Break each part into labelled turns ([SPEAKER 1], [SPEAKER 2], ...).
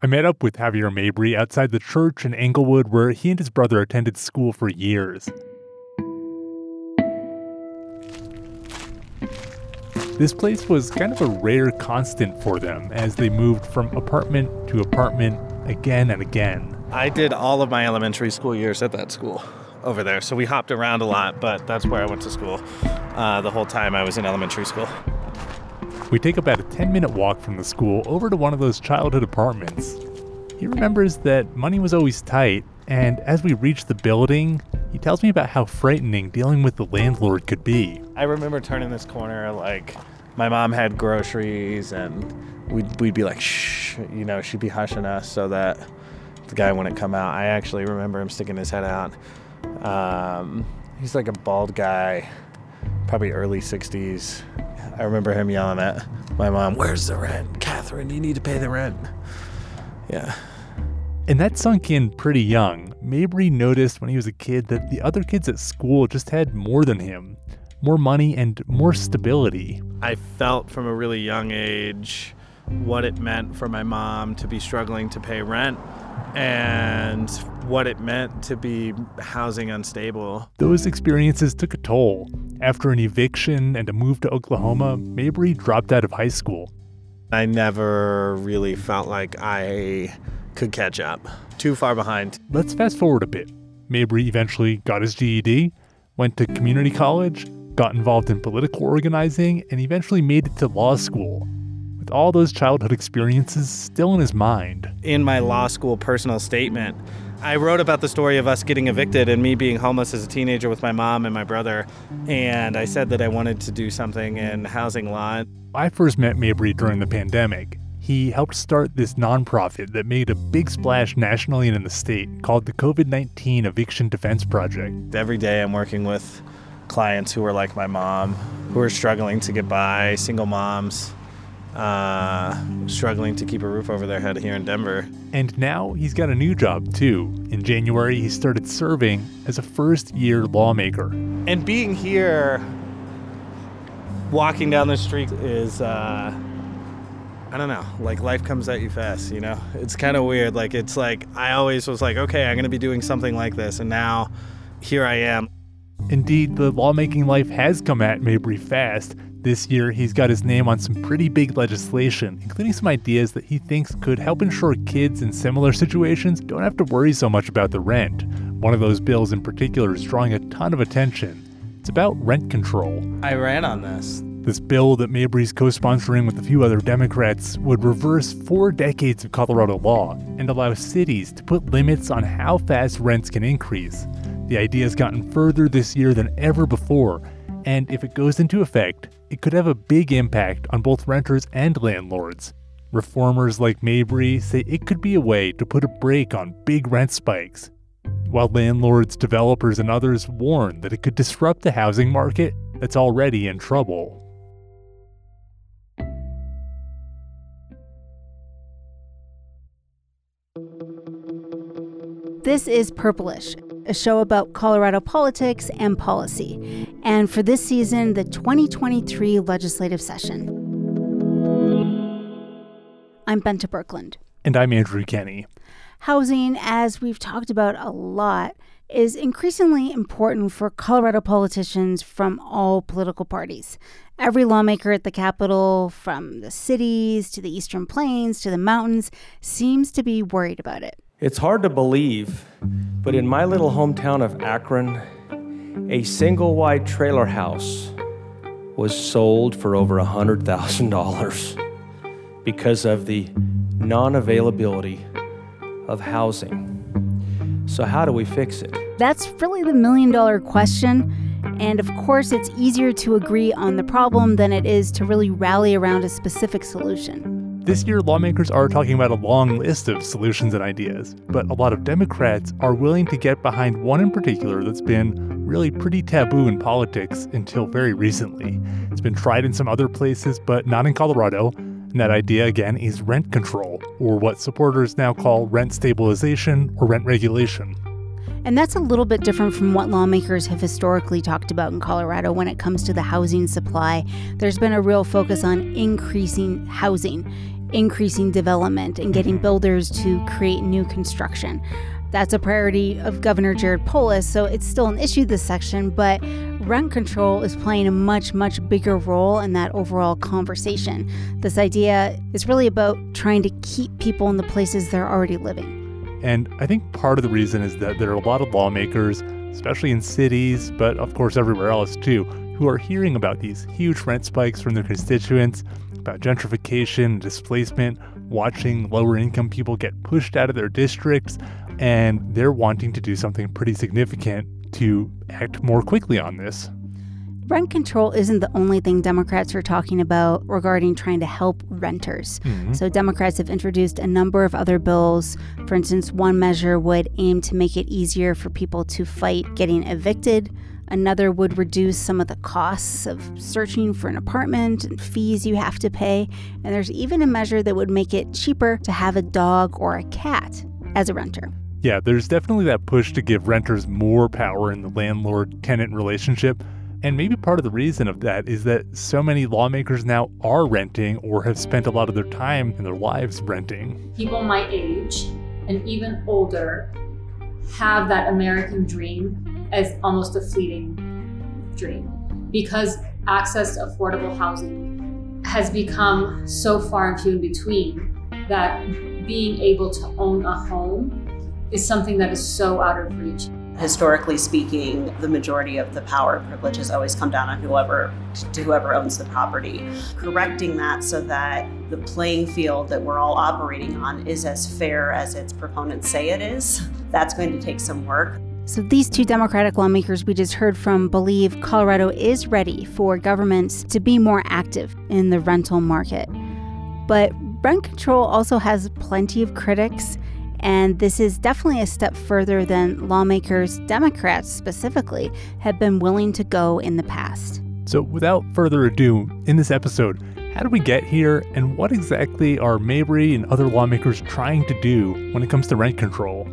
[SPEAKER 1] I met up with Javier Mabrey outside the church in Englewood where he and his brother attended school for years. This place was kind of a rare constant for them as they moved from apartment to apartment again and again.
[SPEAKER 2] I did all of my elementary school years at that school over there, so we hopped around a lot, but that's where I went to school uh, the whole time I was in elementary school.
[SPEAKER 1] We take about a 10 minute walk from the school over to one of those childhood apartments. He remembers that money was always tight, and as we reach the building, he tells me about how frightening dealing with the landlord could be.
[SPEAKER 2] I remember turning this corner, like, my mom had groceries, and we'd, we'd be like, shh, you know, she'd be hushing us so that the guy wouldn't come out. I actually remember him sticking his head out. Um, he's like a bald guy, probably early 60s. I remember him yelling at my mom, Where's the rent? Catherine, you need to pay the rent. Yeah.
[SPEAKER 1] And that sunk in pretty young. Mabrey noticed when he was a kid that the other kids at school just had more than him more money and more stability.
[SPEAKER 2] I felt from a really young age what it meant for my mom to be struggling to pay rent and what it meant to be housing unstable.
[SPEAKER 1] Those experiences took a toll. After an eviction and a move to Oklahoma, Mabrey dropped out of high school.
[SPEAKER 2] I never really felt like I could catch up. Too far behind.
[SPEAKER 1] Let's fast forward a bit. Mabrey eventually got his GED, went to community college, got involved in political organizing, and eventually made it to law school with all those childhood experiences still in his mind.
[SPEAKER 2] In my law school personal statement, I wrote about the story of us getting evicted and me being homeless as a teenager with my mom and my brother. And I said that I wanted to do something in housing law.
[SPEAKER 1] I first met Mabrey during the pandemic. He helped start this nonprofit that made a big splash nationally and in the state called the COVID 19 Eviction Defense Project.
[SPEAKER 2] Every day I'm working with clients who are like my mom, who are struggling to get by, single moms uh, struggling to keep a roof over their head here in Denver.
[SPEAKER 1] And now he's got a new job too. In January, he started serving as a first year lawmaker.
[SPEAKER 2] And being here, walking down the street is, uh, I don't know, like life comes at you fast, you know? It's kind of weird. Like, it's like, I always was like, okay, I'm going to be doing something like this. And now here I am.
[SPEAKER 1] Indeed, the lawmaking life has come at Mabrey fast. This year, he's got his name on some pretty big legislation, including some ideas that he thinks could help ensure kids in similar situations don't have to worry so much about the rent. One of those bills in particular is drawing a ton of attention. It's about rent control.
[SPEAKER 2] I ran on this.
[SPEAKER 1] This bill that Mabrey's co sponsoring with a few other Democrats would reverse four decades of Colorado law and allow cities to put limits on how fast rents can increase. The idea has gotten further this year than ever before, and if it goes into effect, it could have a big impact on both renters and landlords. Reformers like Mabrey say it could be a way to put a brake on big rent spikes, while landlords, developers, and others warn that it could disrupt the housing market that's already in trouble.
[SPEAKER 3] This is Purplish, a show about Colorado politics and policy, and for this season, the 2023 legislative session. I'm Bente Birkeland.
[SPEAKER 1] And I'm Andrew Kenney.
[SPEAKER 3] Housing, as we've talked about a lot, is increasingly important for Colorado politicians from all political parties. Every lawmaker at the Capitol, from the cities to the Eastern Plains to the mountains, seems to be worried about it.
[SPEAKER 4] It's hard to believe, but in my little hometown of Akron, a single wide trailer house was sold for over $100,000 because of the non availability of housing. So, how do we fix it?
[SPEAKER 3] That's really the million dollar question. And of course, it's easier to agree on the problem than it is to really rally around a specific solution.
[SPEAKER 1] This year, lawmakers are talking about a long list of solutions and ideas, but a lot of Democrats are willing to get behind one in particular that's been really pretty taboo in politics until very recently. It's been tried in some other places, but not in Colorado. And that idea, again, is rent control, or what supporters now call rent stabilization or rent regulation.
[SPEAKER 3] And that's a little bit different from what lawmakers have historically talked about in Colorado when it comes to the housing supply. There's been a real focus on increasing housing increasing development and getting mm-hmm. builders to create new construction. That's a priority of Governor Jared Polis, so it's still an issue this section, but rent control is playing a much, much bigger role in that overall conversation. This idea is really about trying to keep people in the places they're already living.
[SPEAKER 1] And I think part of the reason is that there are a lot of lawmakers, especially in cities, but of course everywhere else too, who are hearing about these huge rent spikes from their constituents, about gentrification, displacement, watching lower income people get pushed out of their districts, and they're wanting to do something pretty significant to act more quickly on this.
[SPEAKER 3] Rent control isn't the only thing Democrats are talking about regarding trying to help renters.
[SPEAKER 1] Mm-hmm.
[SPEAKER 3] So, Democrats have introduced a number of other bills. For instance, one measure would aim to make it easier for people to fight getting evicted. Another would reduce some of the costs of searching for an apartment and fees you have to pay. And there's even a measure that would make it cheaper to have a dog or a cat as a renter.
[SPEAKER 1] Yeah, there's definitely that push to give renters more power in the landlord tenant relationship. And maybe part of the reason of that is that so many lawmakers now are renting or have spent a lot of their time in their lives renting.
[SPEAKER 5] People my age and even older have that American dream as almost a fleeting dream because access to affordable housing has become so far and few in between that being able to own a home is something that is so out of reach.
[SPEAKER 6] Historically speaking, the majority of the power privilege has always come down on whoever to whoever owns the property. Correcting that so that the playing field that we're all operating on is as fair as its proponents say it is, that's going to take some work.
[SPEAKER 3] So, these two Democratic lawmakers we just heard from believe Colorado is ready for governments to be more active in the rental market. But rent control also has plenty of critics, and this is definitely a step further than lawmakers, Democrats specifically, have been willing to go in the past.
[SPEAKER 1] So, without further ado, in this episode, how did we get here, and what exactly are Mabrey and other lawmakers trying to do when it comes to rent control?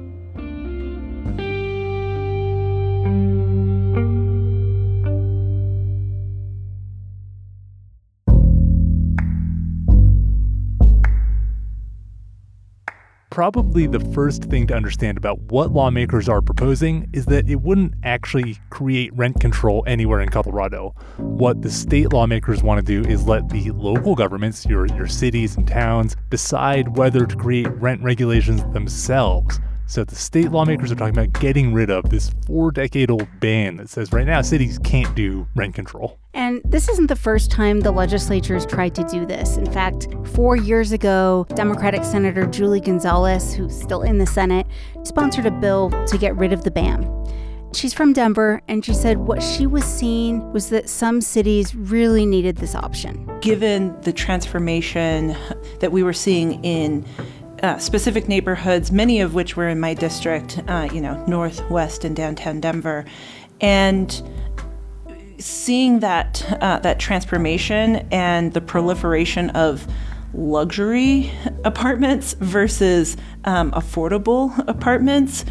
[SPEAKER 1] Probably the first thing to understand about what lawmakers are proposing is that it wouldn't actually create rent control anywhere in Colorado. What the state lawmakers want to do is let the local governments, your, your cities and towns, decide whether to create rent regulations themselves. So the state lawmakers are talking about getting rid of this four decade old ban that says right now cities can't do rent control.
[SPEAKER 3] And this isn't the first time the legislatures tried to do this. In fact, four years ago, Democratic Senator Julie Gonzales, who's still in the Senate, sponsored a bill to get rid of the ban. She's from Denver, and she said what she was seeing was that some cities really needed this option.
[SPEAKER 7] Given the transformation that we were seeing in uh, specific neighborhoods, many of which were in my district, uh, you know, northwest and downtown Denver, and seeing that uh, that transformation and the proliferation of luxury apartments versus um, affordable apartments,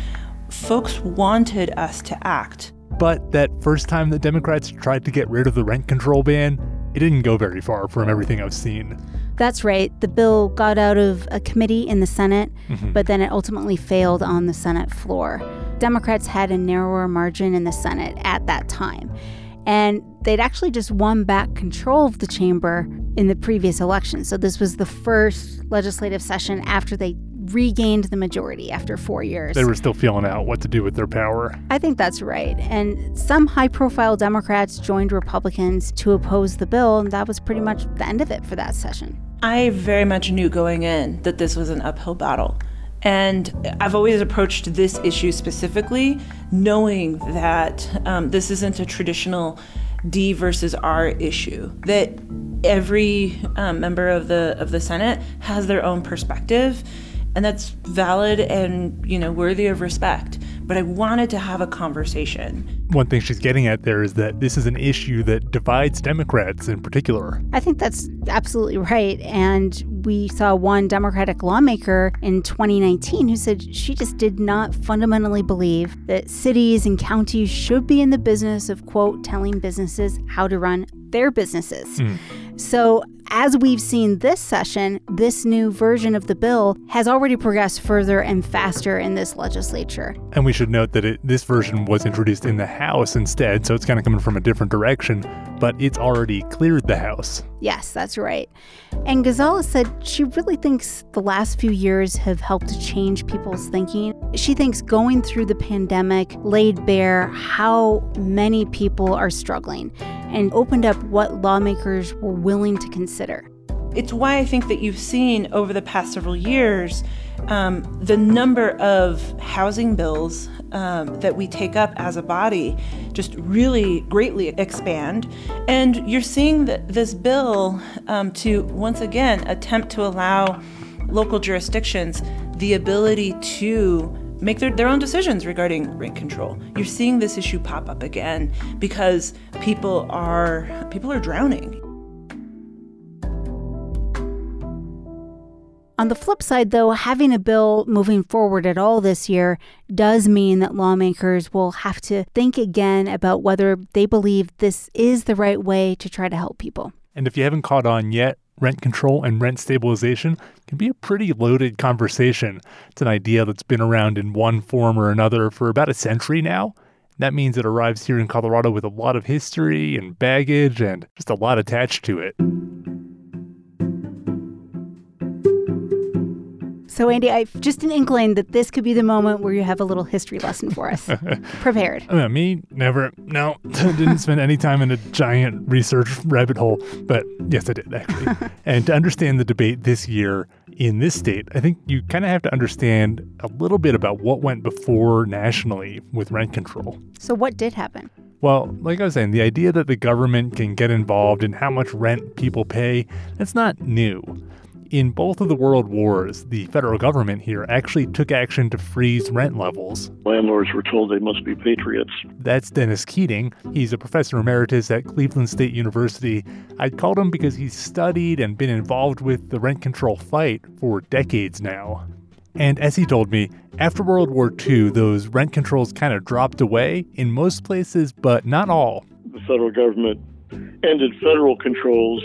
[SPEAKER 7] folks wanted us to act.
[SPEAKER 1] But that first time the Democrats tried to get rid of the rent control ban, it didn't go very far from everything I've seen.
[SPEAKER 3] That's right. The bill got out of a committee in the Senate, mm-hmm. but then it ultimately failed on the Senate floor. Democrats had a narrower margin in the Senate at that time. And they'd actually just won back control of the chamber in the previous election. So this was the first legislative session after they regained the majority after four years.
[SPEAKER 1] They were still feeling out what to do with their power.
[SPEAKER 3] I think that's right. And some high profile Democrats joined Republicans to oppose the bill, and that was pretty much the end of it for that session.
[SPEAKER 7] I very much knew going in that this was an uphill battle. And I've always approached this issue specifically knowing that um, this isn't a traditional D versus R issue. That every um, member of the of the Senate has their own perspective, and that's valid and you know worthy of respect but I wanted to have a conversation.
[SPEAKER 1] One thing she's getting at there is that this is an issue that divides Democrats in particular.
[SPEAKER 3] I think that's absolutely right. And we saw one Democratic lawmaker in 2019 who said she just did not fundamentally believe that cities and counties should be in the business of, quote, telling businesses how to run their businesses. Mm. So as we've seen this session, this new version of the bill has already progressed further and faster in this legislature.
[SPEAKER 1] And we should note that it, this version was introduced in the House instead, so it's kind of coming from a different direction, but it's already cleared the House.
[SPEAKER 3] Yes, that's right. And Gonzales said she really thinks the last few years have helped change people's thinking. She thinks going through the pandemic laid bare how many people are struggling and opened up what lawmakers were willing to consider.
[SPEAKER 7] It's why I think that you've seen over the past several years um, the number of housing bills um, that we take up as a body just really greatly expand. And you're seeing that this bill um, to once again attempt to allow local jurisdictions the ability to make their, their own decisions regarding rent control. You're seeing this issue pop up again because people are people are drowning.
[SPEAKER 3] On the flip side, though, having a bill moving forward at all this year does mean that lawmakers will have to think again about whether they believe this is the right way to try to help people.
[SPEAKER 1] And if you haven't caught on yet, rent control and rent stabilization can be a pretty loaded conversation. It's an idea that's been around in one form or another for about a century now. That means it arrives here in Colorado with a lot of history and baggage and just a lot attached to it.
[SPEAKER 3] So, Andy, I've just an inkling that this could be the moment where you have a little history lesson for us. Prepared.
[SPEAKER 1] Uh, me, never. No, didn't spend any time in a giant research rabbit hole. But yes, I did actually. and to understand the debate this year in this state, I think you kind of have to understand a little bit about what went before nationally with rent control.
[SPEAKER 3] So, what did happen?
[SPEAKER 1] Well, like I was saying, the idea that the government can get involved in how much rent people pay, that's not new. In both of the world wars, the federal government here actually took action to freeze rent levels.
[SPEAKER 8] Landlords were told they must be patriots.
[SPEAKER 1] That's Dennis Keating. He's a professor emeritus at Cleveland State University. I called him because he's studied and been involved with the rent control fight for decades now. And as he told me, after World War II, those rent controls kind of dropped away in most places, but not all.
[SPEAKER 8] The federal government ended federal controls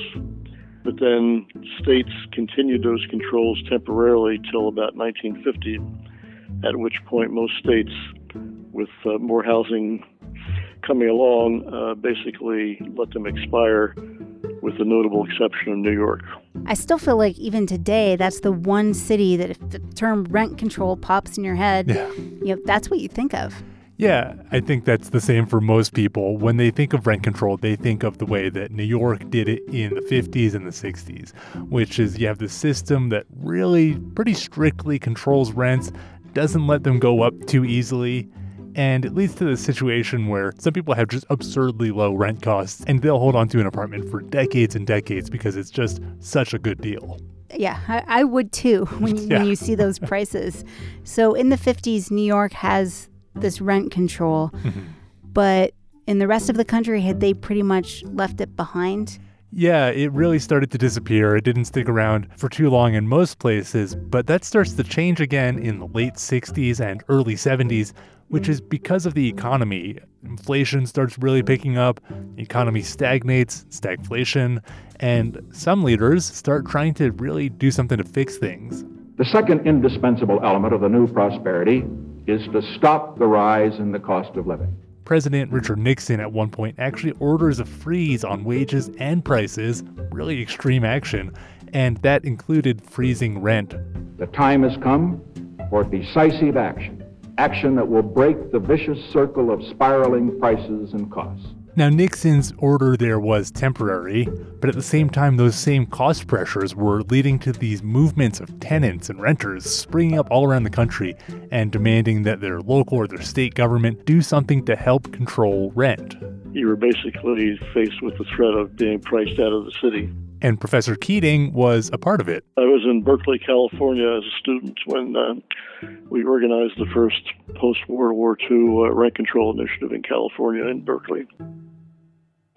[SPEAKER 8] but then states continued those controls temporarily till about 1950, at which point most states, with uh, more housing coming along, uh, basically let them expire, with the notable exception of New York.
[SPEAKER 3] I still feel like even today, that's the one city that if the term rent control pops in your head, yeah. you know, that's what you think of.
[SPEAKER 1] Yeah, I think that's the same for most people. When they think of rent control, they think of the way that New York did it in the 50s and the 60s, which is you have this system that really pretty strictly controls rents, doesn't let them go up too easily, and it leads to the situation where some people have just absurdly low rent costs and they'll hold on to an apartment for decades and decades because it's just such a good deal.
[SPEAKER 3] Yeah, I, I would too when yeah. when you see those prices. So in the 50s, New York has this rent control. Mm-hmm. But in the rest of the country, had they pretty much left it behind?
[SPEAKER 1] Yeah, it really started to disappear. It didn't stick around for too long in most places, but that starts to change again in the late 60s and early 70s, which is because of the economy. Inflation starts really picking up, the economy stagnates, stagflation, and some leaders start trying to really do something to fix things.
[SPEAKER 9] The second indispensable element of the new prosperity is to stop the rise in the cost of living.
[SPEAKER 1] President Richard Nixon at one point actually orders a freeze on wages and prices, really extreme action, and that included freezing rent.
[SPEAKER 9] The time has come for decisive action, action that will break the vicious circle of spiraling prices and costs.
[SPEAKER 1] Now, Nixon's order there was temporary, but at the same time, those same cost pressures were leading to these movements of tenants and renters springing up all around the country and demanding that their local or their state government do something to help control rent.
[SPEAKER 8] You were basically faced with the threat of being priced out of the city.
[SPEAKER 1] And Professor Keating was a part of it.
[SPEAKER 8] I was in Berkeley, California as a student when uh, we organized the first post World War II uh, rent control initiative in California in Berkeley.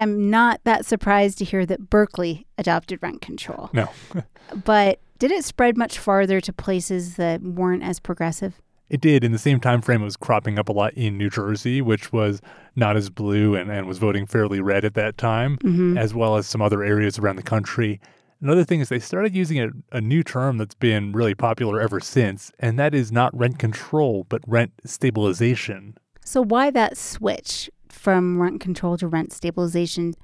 [SPEAKER 3] I'm not that surprised to hear that Berkeley adopted rent control.
[SPEAKER 1] No.
[SPEAKER 3] but did it spread much farther to places that weren't as progressive?
[SPEAKER 1] It did. In the same time frame, it was cropping up a lot in New Jersey, which was not as blue and, and was voting fairly red at that time, mm-hmm. as well as some other areas around the country. Another thing is they started using a, a new term that's been really popular ever since, and that is not rent control, but rent stabilization.
[SPEAKER 3] So, why that switch from rent control to rent stabilization?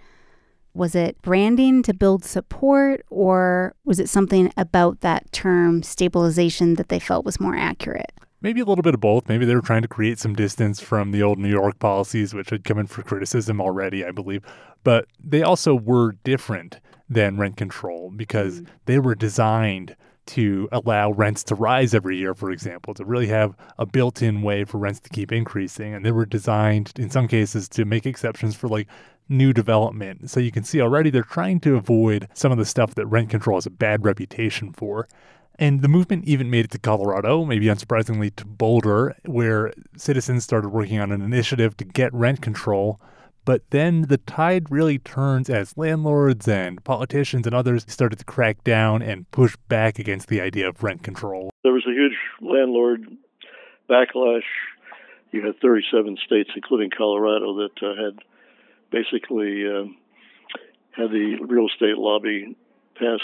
[SPEAKER 3] Was it branding to build support, or was it something about that term stabilization that they felt was more accurate?
[SPEAKER 1] Maybe a little bit of both. Maybe they were trying to create some distance from the old New York policies, which had come in for criticism already, I believe. But they also were different than rent control because mm. they were designed to allow rents to rise every year, for example, to really have a built in way for rents to keep increasing. And they were designed, in some cases, to make exceptions for like new development. So you can see already they're trying to avoid some of the stuff that rent control has a bad reputation for. And the movement even made it to Colorado, maybe unsurprisingly to Boulder, where citizens started working on an initiative to get rent control. But then the tide really turns as landlords and politicians and others started to crack down and push back against the idea of rent control.
[SPEAKER 8] There was a huge landlord backlash. You had 37 states, including Colorado, that uh, had basically uh, had the real estate lobby pass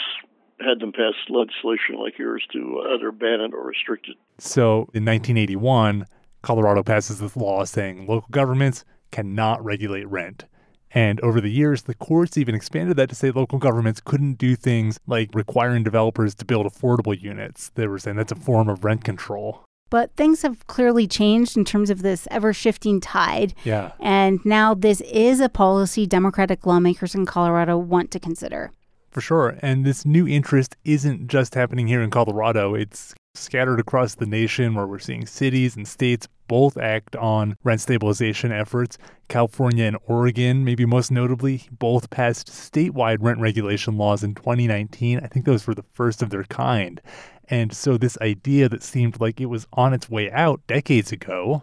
[SPEAKER 8] had them pass legislation like yours to either ban it or restrict it.
[SPEAKER 1] So in 1981, Colorado passes this law saying local governments cannot regulate rent. And over the years, the courts even expanded that to say local governments couldn't do things like requiring developers to build affordable units. They were saying that's a form of rent control.
[SPEAKER 3] But things have clearly changed in terms of this ever shifting tide.
[SPEAKER 1] Yeah.
[SPEAKER 3] And now this is a policy Democratic lawmakers in Colorado want to consider.
[SPEAKER 1] For sure. And this new interest isn't just happening here in Colorado, it's scattered across the nation where we're seeing cities and states both act on rent stabilization efforts. California and Oregon, maybe most notably, both passed statewide rent regulation laws in 2019. I think those were the first of their kind. And so, this idea that seemed like it was on its way out decades ago.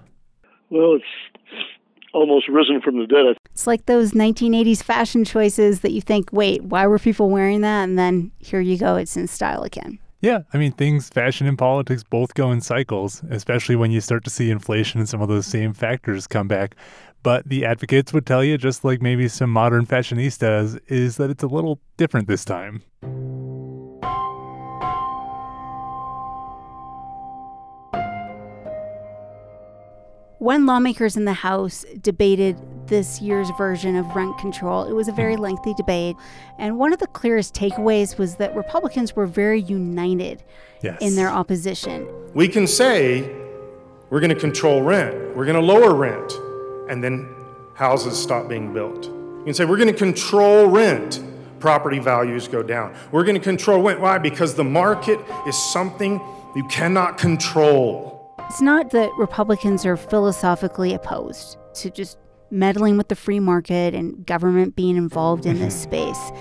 [SPEAKER 8] Well, it's almost risen from the dead.
[SPEAKER 3] It's like those 1980s fashion choices that you think, wait, why were people wearing that? And then here you go, it's in style again.
[SPEAKER 1] Yeah, I mean, things, fashion and politics both go in cycles, especially when you start to see inflation and some of those same factors come back. But the advocates would tell you, just like maybe some modern fashionistas, is that it's a little different this time.
[SPEAKER 3] When lawmakers in the House debated this year's version of rent control, it was a very mm-hmm. lengthy debate. And one of the clearest takeaways was that Republicans were very united yes. in their opposition.
[SPEAKER 10] We can say we're going to control rent, we're going to lower rent, and then houses stop being built. You can say we're going to control rent, property values go down. We're going to control rent. Why? Because the market is something you cannot control.
[SPEAKER 3] It's not that Republicans are philosophically opposed to just meddling with the free market and government being involved in this space,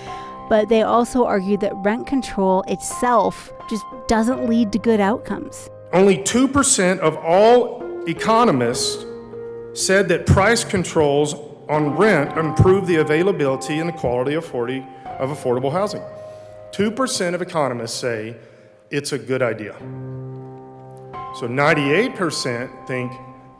[SPEAKER 3] but they also argue that rent control itself just doesn't lead to good outcomes.
[SPEAKER 10] Only 2% of all economists said that price controls on rent improve the availability and the quality of, 40, of affordable housing. 2% of economists say it's a good idea. So 98% think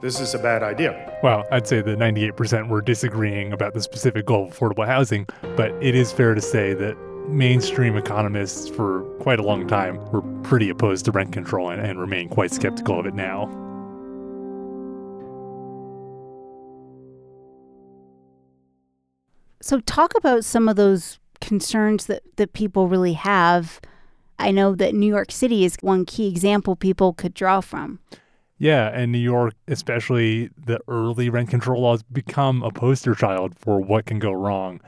[SPEAKER 10] this is a bad idea.
[SPEAKER 1] Well, I'd say the 98% were disagreeing about the specific goal of affordable housing, but it is fair to say that mainstream economists for quite a long time were pretty opposed to rent control and, and remain quite skeptical of it now.
[SPEAKER 3] So, talk about some of those concerns that, that people really have I know that New York City is one key example people could draw from.
[SPEAKER 1] Yeah, and New York, especially the early rent control laws, become a poster child for what can go wrong.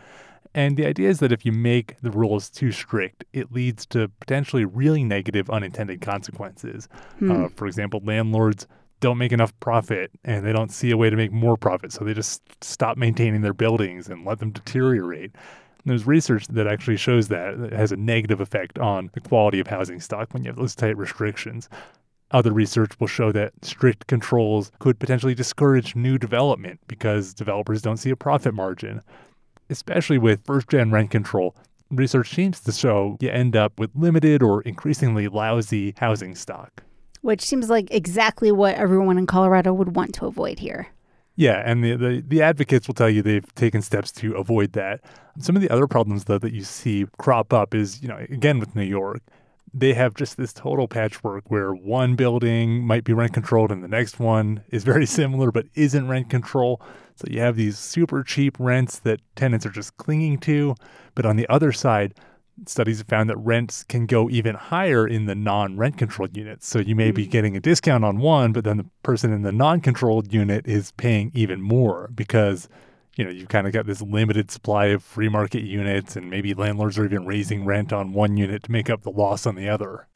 [SPEAKER 1] And the idea is that if you make the rules too strict, it leads to potentially really negative unintended consequences. Hmm. Uh, for example, landlords don't make enough profit and they don't see a way to make more profit, so they just stop maintaining their buildings and let them deteriorate. There's research that actually shows that it has a negative effect on the quality of housing stock when you have those tight restrictions. Other research will show that strict controls could potentially discourage new development because developers don't see a profit margin. Especially with first gen rent control, research seems to show you end up with limited or increasingly lousy housing stock.
[SPEAKER 3] Which seems like exactly what everyone in Colorado would want to avoid here.
[SPEAKER 1] Yeah, and the, the, the advocates will tell you they've taken steps to avoid that. Some of the other problems, though, that you see crop up is, you know, again with New York, they have just this total patchwork where one building might be rent controlled and the next one is very similar but isn't rent control. So you have these super cheap rents that tenants are just clinging to. But on the other side, studies have found that rents can go even higher in the non rent controlled units. So you may be mm. getting a discount on one, but then the person in the non controlled unit is paying even more because you know, you've kind of got this limited supply of free market units, and maybe landlords are even raising rent on one unit to make up the loss on the other.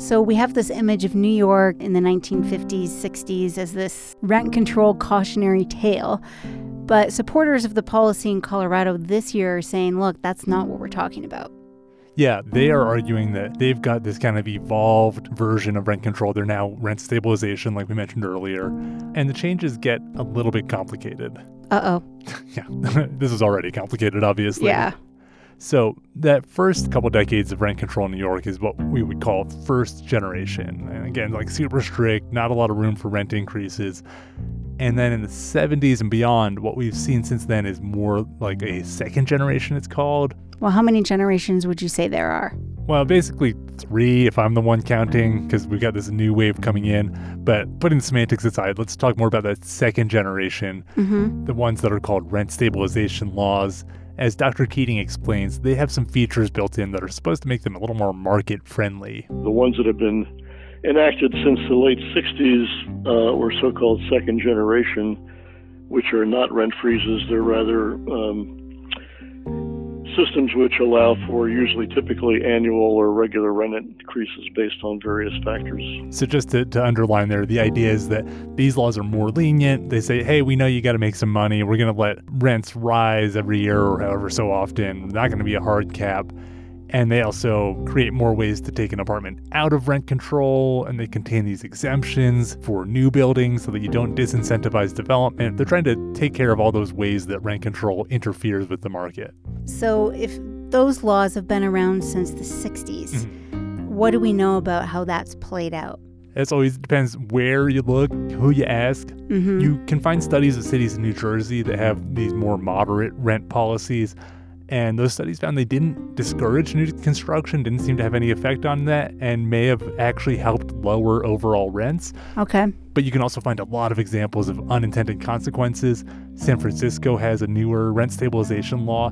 [SPEAKER 3] So we have this image of New York in the 1950s, 60s as this rent control cautionary tale. But supporters of the policy in Colorado this year are saying, look, that's not what we're talking about.
[SPEAKER 1] Yeah, they are arguing that they've got this kind of evolved version of rent control. They're now rent stabilization, like we mentioned earlier. And the changes get a little bit complicated.
[SPEAKER 3] Uh oh.
[SPEAKER 1] yeah, this is already complicated, obviously.
[SPEAKER 3] Yeah.
[SPEAKER 1] So, that first couple decades of rent control in New York is what we would call first generation. And again, like super strict, not a lot of room for rent increases. And then in the 70s and beyond, what we've seen since then is more like a second generation, it's called,
[SPEAKER 3] well, how many generations would you say there are?
[SPEAKER 1] Well, basically three if I'm the one counting, because we've got this new wave coming in. But putting semantics aside, let's talk more about that second generation,
[SPEAKER 3] mm-hmm.
[SPEAKER 1] the ones that are called rent stabilization laws. As Dr. Keating explains, they have some features built in that are supposed to make them a little more market friendly.
[SPEAKER 8] The ones that have been enacted since the late 60s uh, were so called second generation, which are not rent freezes, they're rather. Um, systems which allow for usually typically annual or regular rent increases based on various factors.
[SPEAKER 1] So, just to, to underline there, the idea is that these laws are more lenient. They say, hey, we know you got to make some money. We're going to let rents rise every year or however so often. Not going to be a hard cap. And they also create more ways to take an apartment out of rent control, and they contain these exemptions for new buildings so that you don't disincentivize development. They're trying to take care of all those ways that rent control interferes with the market.
[SPEAKER 3] So, if those laws have been around since the 60s, mm-hmm. what do we know about how that's played out?
[SPEAKER 1] It always depends where you look, who you ask.
[SPEAKER 3] Mm-hmm.
[SPEAKER 1] You can find studies of cities in New Jersey that have these more moderate rent policies. And those studies found they didn't discourage new construction, didn't seem to have any effect on that, and may have actually helped lower overall rents.
[SPEAKER 3] Okay.
[SPEAKER 1] But you can also find a lot of examples of unintended consequences. San Francisco has a newer rent stabilization law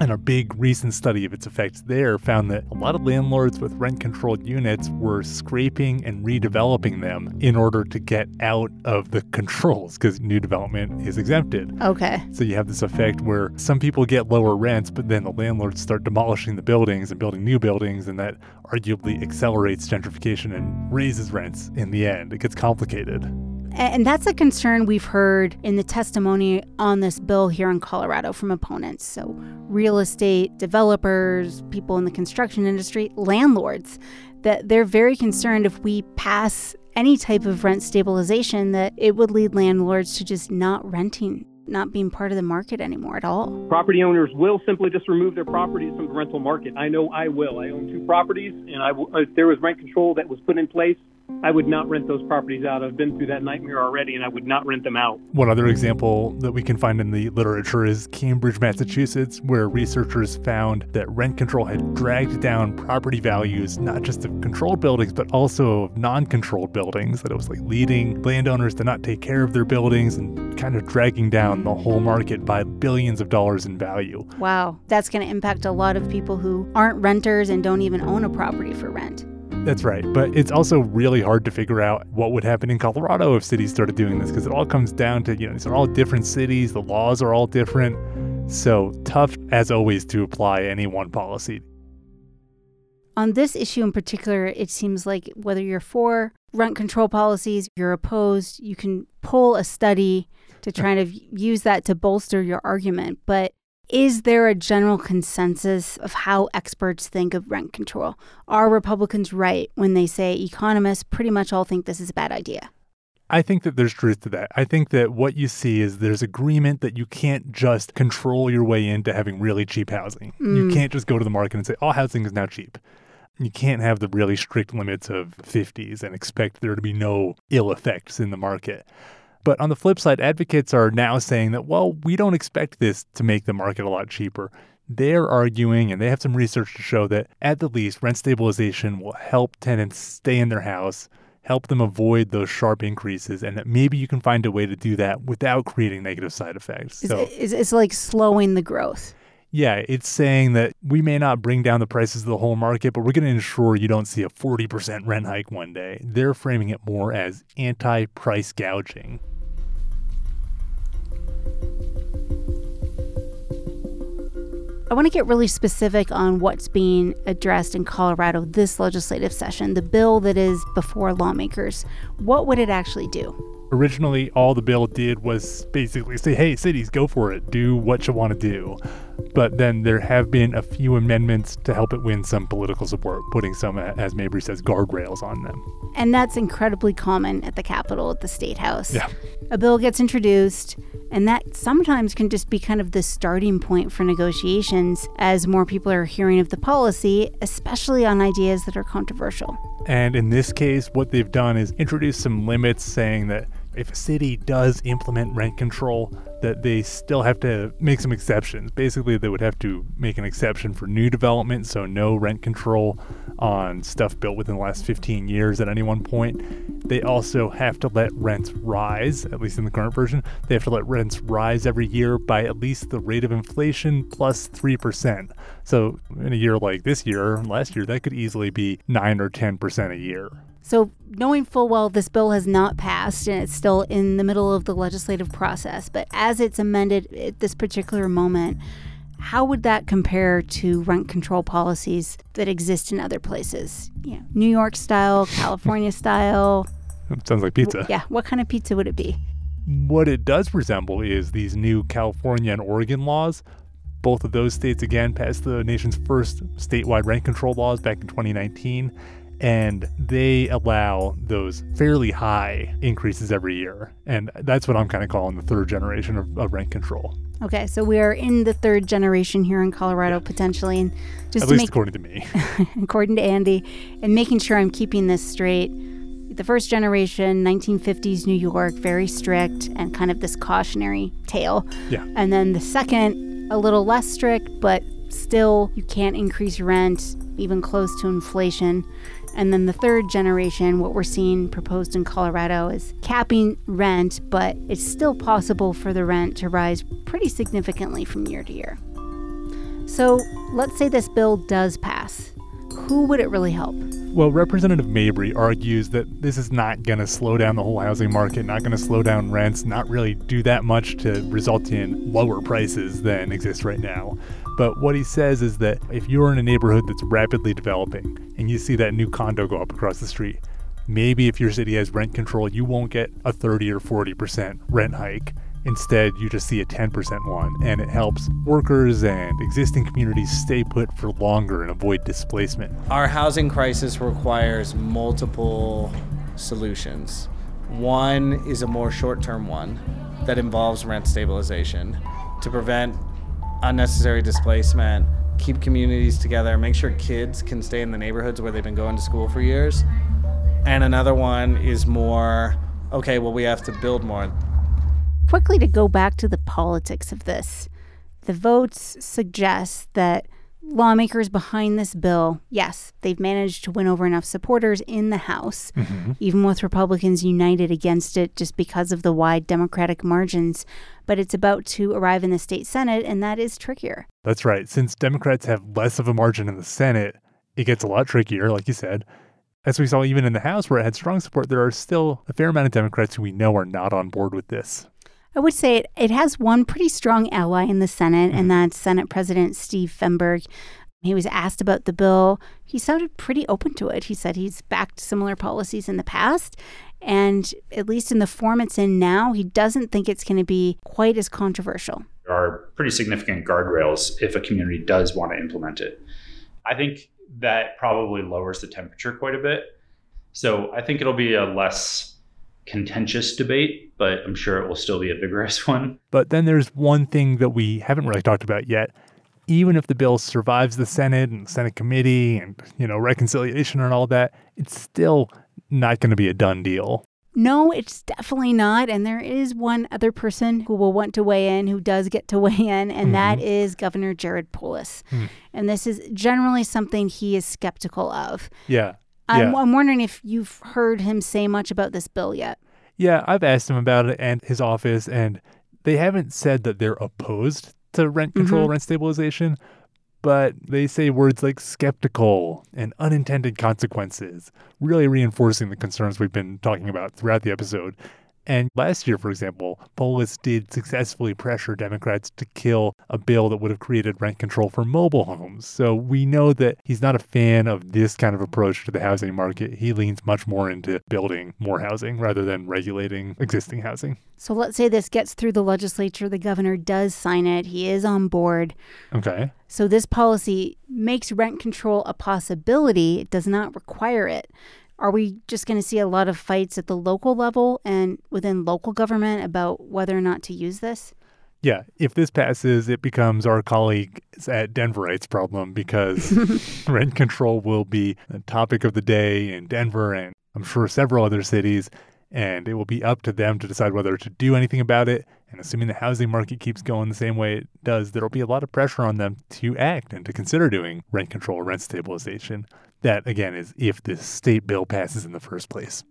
[SPEAKER 1] and a big recent study of its effects there found that a lot of landlords with rent controlled units were scraping and redeveloping them in order to get out of the controls because new development is exempted.
[SPEAKER 3] Okay.
[SPEAKER 1] So you have this effect where some people get lower rents, but then the landlords start demolishing the buildings and building new buildings, and that arguably accelerates gentrification and raises rents in the end. It gets complicated.
[SPEAKER 3] And that's a concern we've heard in the testimony on this bill here in Colorado from opponents. So, real estate developers, people in the construction industry, landlords, that they're very concerned if we pass any type of rent stabilization that it would lead landlords to just not renting not being part of the market anymore at all.
[SPEAKER 11] Property owners will simply just remove their properties from the rental market. I know I will. I own two properties, and I w- if there was rent control that was put in place, I would not rent those properties out. I've been through that nightmare already, and I would not rent them out.
[SPEAKER 1] One other example that we can find in the literature is Cambridge, Massachusetts, where researchers found that rent control had dragged down property values, not just of controlled buildings, but also of non controlled buildings. That it was like leading landowners to not take care of their buildings and kind of dragging down the whole market by billions of dollars in value.
[SPEAKER 3] Wow. That's going to impact a lot of people who aren't renters and don't even own a property for rent.
[SPEAKER 1] That's right. But it's also really hard to figure out what would happen in Colorado if cities started doing this because it all comes down to, you know, these are all different cities, the laws are all different. So tough, as always, to apply any one policy.
[SPEAKER 3] On this issue in particular, it seems like whether you're for rent control policies, you're opposed, you can pull a study to try to use that to bolster your argument. But is there a general consensus of how experts think of rent control? Are Republicans right when they say economists pretty much all think this is a bad idea?
[SPEAKER 1] I think that there's truth to that. I think that what you see is there's agreement that you can't just control your way into having really cheap housing. Mm. You can't just go to the market and say, all housing is now cheap. You can't have the really strict limits of 50s and expect there to be no ill effects in the market. But on the flip side, advocates are now saying that, well, we don't expect this to make the market a lot cheaper. They're arguing, and they have some research to show that at the least, rent stabilization will help tenants stay in their house, help them avoid those sharp increases, and that maybe you can find a way to do that without creating negative side effects.
[SPEAKER 3] So it's, it's like slowing the growth.
[SPEAKER 1] Yeah, it's saying that we may not bring down the prices of the whole market, but we're going to ensure you don't see a 40% rent hike one day. They're framing it more as anti price gouging.
[SPEAKER 3] I want to get really specific on what's being addressed in Colorado this legislative session, the bill that is before lawmakers. What would it actually do?
[SPEAKER 1] Originally, all the bill did was basically say, hey, cities, go for it, do what you want to do. But then there have been a few amendments to help it win some political support, putting some, uh, as Mabrey says, guardrails on them.
[SPEAKER 3] And that's incredibly common at the Capitol, at the State House.
[SPEAKER 1] Yeah.
[SPEAKER 3] A bill gets introduced, and that sometimes can just be kind of the starting point for negotiations as more people are hearing of the policy, especially on ideas that are controversial.
[SPEAKER 1] And in this case, what they've done is introduce some limits saying that if a city does implement rent control, that they still have to make some exceptions. Basically, they would have to make an exception for new development, so no rent control on stuff built within the last 15 years at any one point. They also have to let rents rise, at least in the current version. They have to let rents rise every year by at least the rate of inflation plus 3%. So, in a year like this year, last year, that could easily be 9 or 10% a year.
[SPEAKER 3] So, knowing full well this bill has not passed and it's still in the middle of the legislative process, but as it's amended at this particular moment, how would that compare to rent control policies that exist in other places? You know, New York style, California style.
[SPEAKER 1] It sounds like pizza.
[SPEAKER 3] Yeah, what kind of pizza would it be?
[SPEAKER 1] What it does resemble is these new California and Oregon laws. Both of those states again passed the nation's first statewide rent control laws back in 2019 and they allow those fairly high increases every year. And that's what I'm kind of calling the third generation of, of rent control.
[SPEAKER 3] Okay, so we are in the third generation here in Colorado potentially, and
[SPEAKER 1] just at least make, according to me,
[SPEAKER 3] according to Andy, and making sure I'm keeping this straight. The first generation, 1950s New York, very strict and kind of this cautionary tale.
[SPEAKER 1] Yeah.
[SPEAKER 3] And then the second, a little less strict, but still you can't increase rent even close to inflation. And then the third generation, what we're seeing proposed in Colorado is capping rent, but it's still possible for the rent to rise pretty significantly from year to year. So let's say this bill does pass. Who would it really help?
[SPEAKER 1] Well, Representative Mabrey argues that this is not going to slow down the whole housing market, not going to slow down rents, not really do that much to result in lower prices than exist right now. But what he says is that if you're in a neighborhood that's rapidly developing and you see that new condo go up across the street, maybe if your city has rent control, you won't get a 30 or 40% rent hike. Instead, you just see a 10% one, and it helps workers and existing communities stay put for longer and avoid displacement.
[SPEAKER 2] Our housing crisis requires multiple solutions. One is a more short term one that involves rent stabilization to prevent unnecessary displacement, keep communities together, make sure kids can stay in the neighborhoods where they've been going to school for years. And another one is more okay, well, we have to build more.
[SPEAKER 3] Quickly to go back to the politics of this, the votes suggest that lawmakers behind this bill, yes, they've managed to win over enough supporters in the House, mm-hmm. even with Republicans united against it just because of the wide Democratic margins. But it's about to arrive in the state Senate, and that is trickier.
[SPEAKER 1] That's right. Since Democrats have less of a margin in the Senate, it gets a lot trickier, like you said. As we saw even in the House, where it had strong support, there are still a fair amount of Democrats who we know are not on board with this.
[SPEAKER 3] I would say it, it has one pretty strong ally in the Senate, mm-hmm. and that's Senate President Steve Fenberg. He was asked about the bill. He sounded pretty open to it. He said he's backed similar policies in the past. And at least in the form it's in now, he doesn't think it's going to be quite as controversial.
[SPEAKER 12] There are pretty significant guardrails if a community does want to implement it. I think that probably lowers the temperature quite a bit. So I think it'll be a less contentious debate, but I'm sure it will still be a vigorous one.
[SPEAKER 1] But then there's one thing that we haven't really talked about yet. even if the bill survives the Senate and Senate committee and, you know, reconciliation and all that, it's still not going to be a done deal.
[SPEAKER 3] No, it's definitely not. And there is one other person who will want to weigh in, who does get to weigh in, and
[SPEAKER 1] Mhm.
[SPEAKER 3] that is Governor Jared Polis.
[SPEAKER 1] Hmm.
[SPEAKER 3] And this is generally something he is skeptical of.
[SPEAKER 1] Yeah.
[SPEAKER 3] I'm,
[SPEAKER 1] yeah.
[SPEAKER 3] I'm wondering if you've heard him say much about this bill yet.
[SPEAKER 1] Yeah, I've asked him about it and his office, and they haven't said that they're opposed to rent control,
[SPEAKER 3] Mhm.
[SPEAKER 1] rent stabilization, but they say words like skeptical and unintended consequences, really reinforcing the concerns we've been talking about throughout the episode. And last year, for example, Polis did successfully pressure Democrats to kill a bill that would have created rent control for mobile homes. So we know that he's not a fan of this kind of approach to the housing market. He leans much more into building more housing rather than regulating existing housing.
[SPEAKER 3] So let's say this gets through the legislature, the governor does sign it, he is on board.
[SPEAKER 1] Okay.
[SPEAKER 3] So this policy makes rent control a possibility, it does not require it. Are we just going to see a lot of fights at the local level and within local government about whether or not to use this?
[SPEAKER 1] Yeah, if this passes, it becomes our colleagues at Denverite's problem because rent control will be a topic of the day in Denver and I'm sure several other cities. And it will be up to them to decide whether to do anything about it. And assuming the housing market keeps going the same way it does, there will be a lot of pressure on them to act and to consider doing rent control, rent stabilization. That, again, is if this state bill passes in the first place.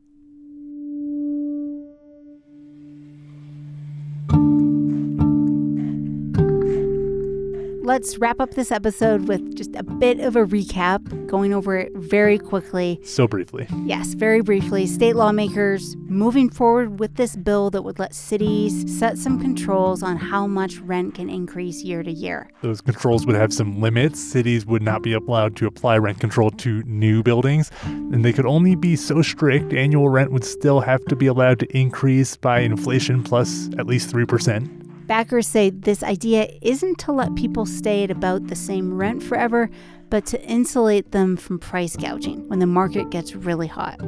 [SPEAKER 3] Let's wrap up this episode with just a bit of a recap, going over it very quickly.
[SPEAKER 1] So briefly.
[SPEAKER 3] Yes, very briefly. State lawmakers moving forward with this bill that would let cities set some controls on how much rent can increase year to year.
[SPEAKER 1] Those controls would have some limits. Cities would not be allowed to apply rent control to new buildings, and they could only be so strict. Annual rent would still have to be allowed to increase by inflation plus at least 3%.
[SPEAKER 3] Backers say this idea isn't to let people stay at about the same rent forever, but to insulate them from price gouging when the market gets really hot.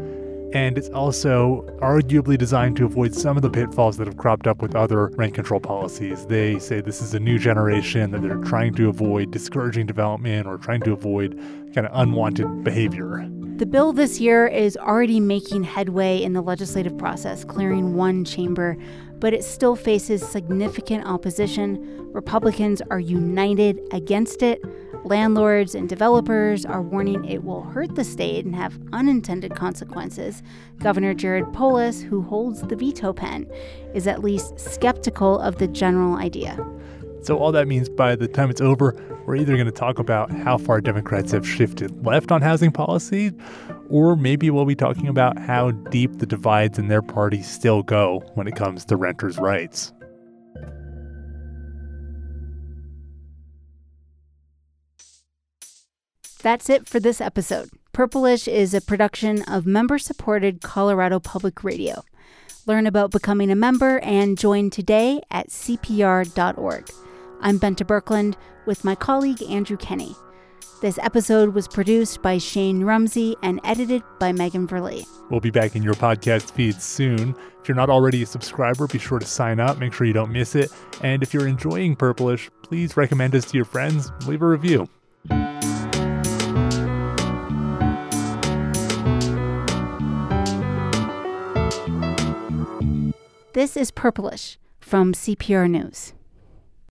[SPEAKER 1] And it's also arguably designed to avoid some of the pitfalls that have cropped up with other rent control policies. They say this is a new generation that they're trying to avoid discouraging development or trying to avoid kind of unwanted behavior.
[SPEAKER 3] The bill this year is already making headway in the legislative process, clearing one chamber, but it still faces significant opposition. Republicans are united against it. Landlords and developers are warning it will hurt the state and have unintended consequences. Governor Jared Polis, who holds the veto pen, is at least skeptical of the general idea.
[SPEAKER 1] So, all that means by the time it's over, we're either going to talk about how far Democrats have shifted left on housing policy, or maybe we'll be talking about how deep the divides in their party still go when it comes to renters' rights.
[SPEAKER 3] That's it for this episode. Purplish is a production of member supported Colorado Public Radio. Learn about becoming a member and join today at CPR.org. I'm Bente Birkeland with my colleague Andrew Kenney. This episode was produced by Shane Rumsey and edited by Megan Verlee.
[SPEAKER 1] We'll be back in your podcast feed soon. If you're not already a subscriber, be sure to sign up, make sure you don't miss it. And if you're enjoying Purplish, please recommend us to your friends, leave a review.
[SPEAKER 3] This is Purplish from CPR News.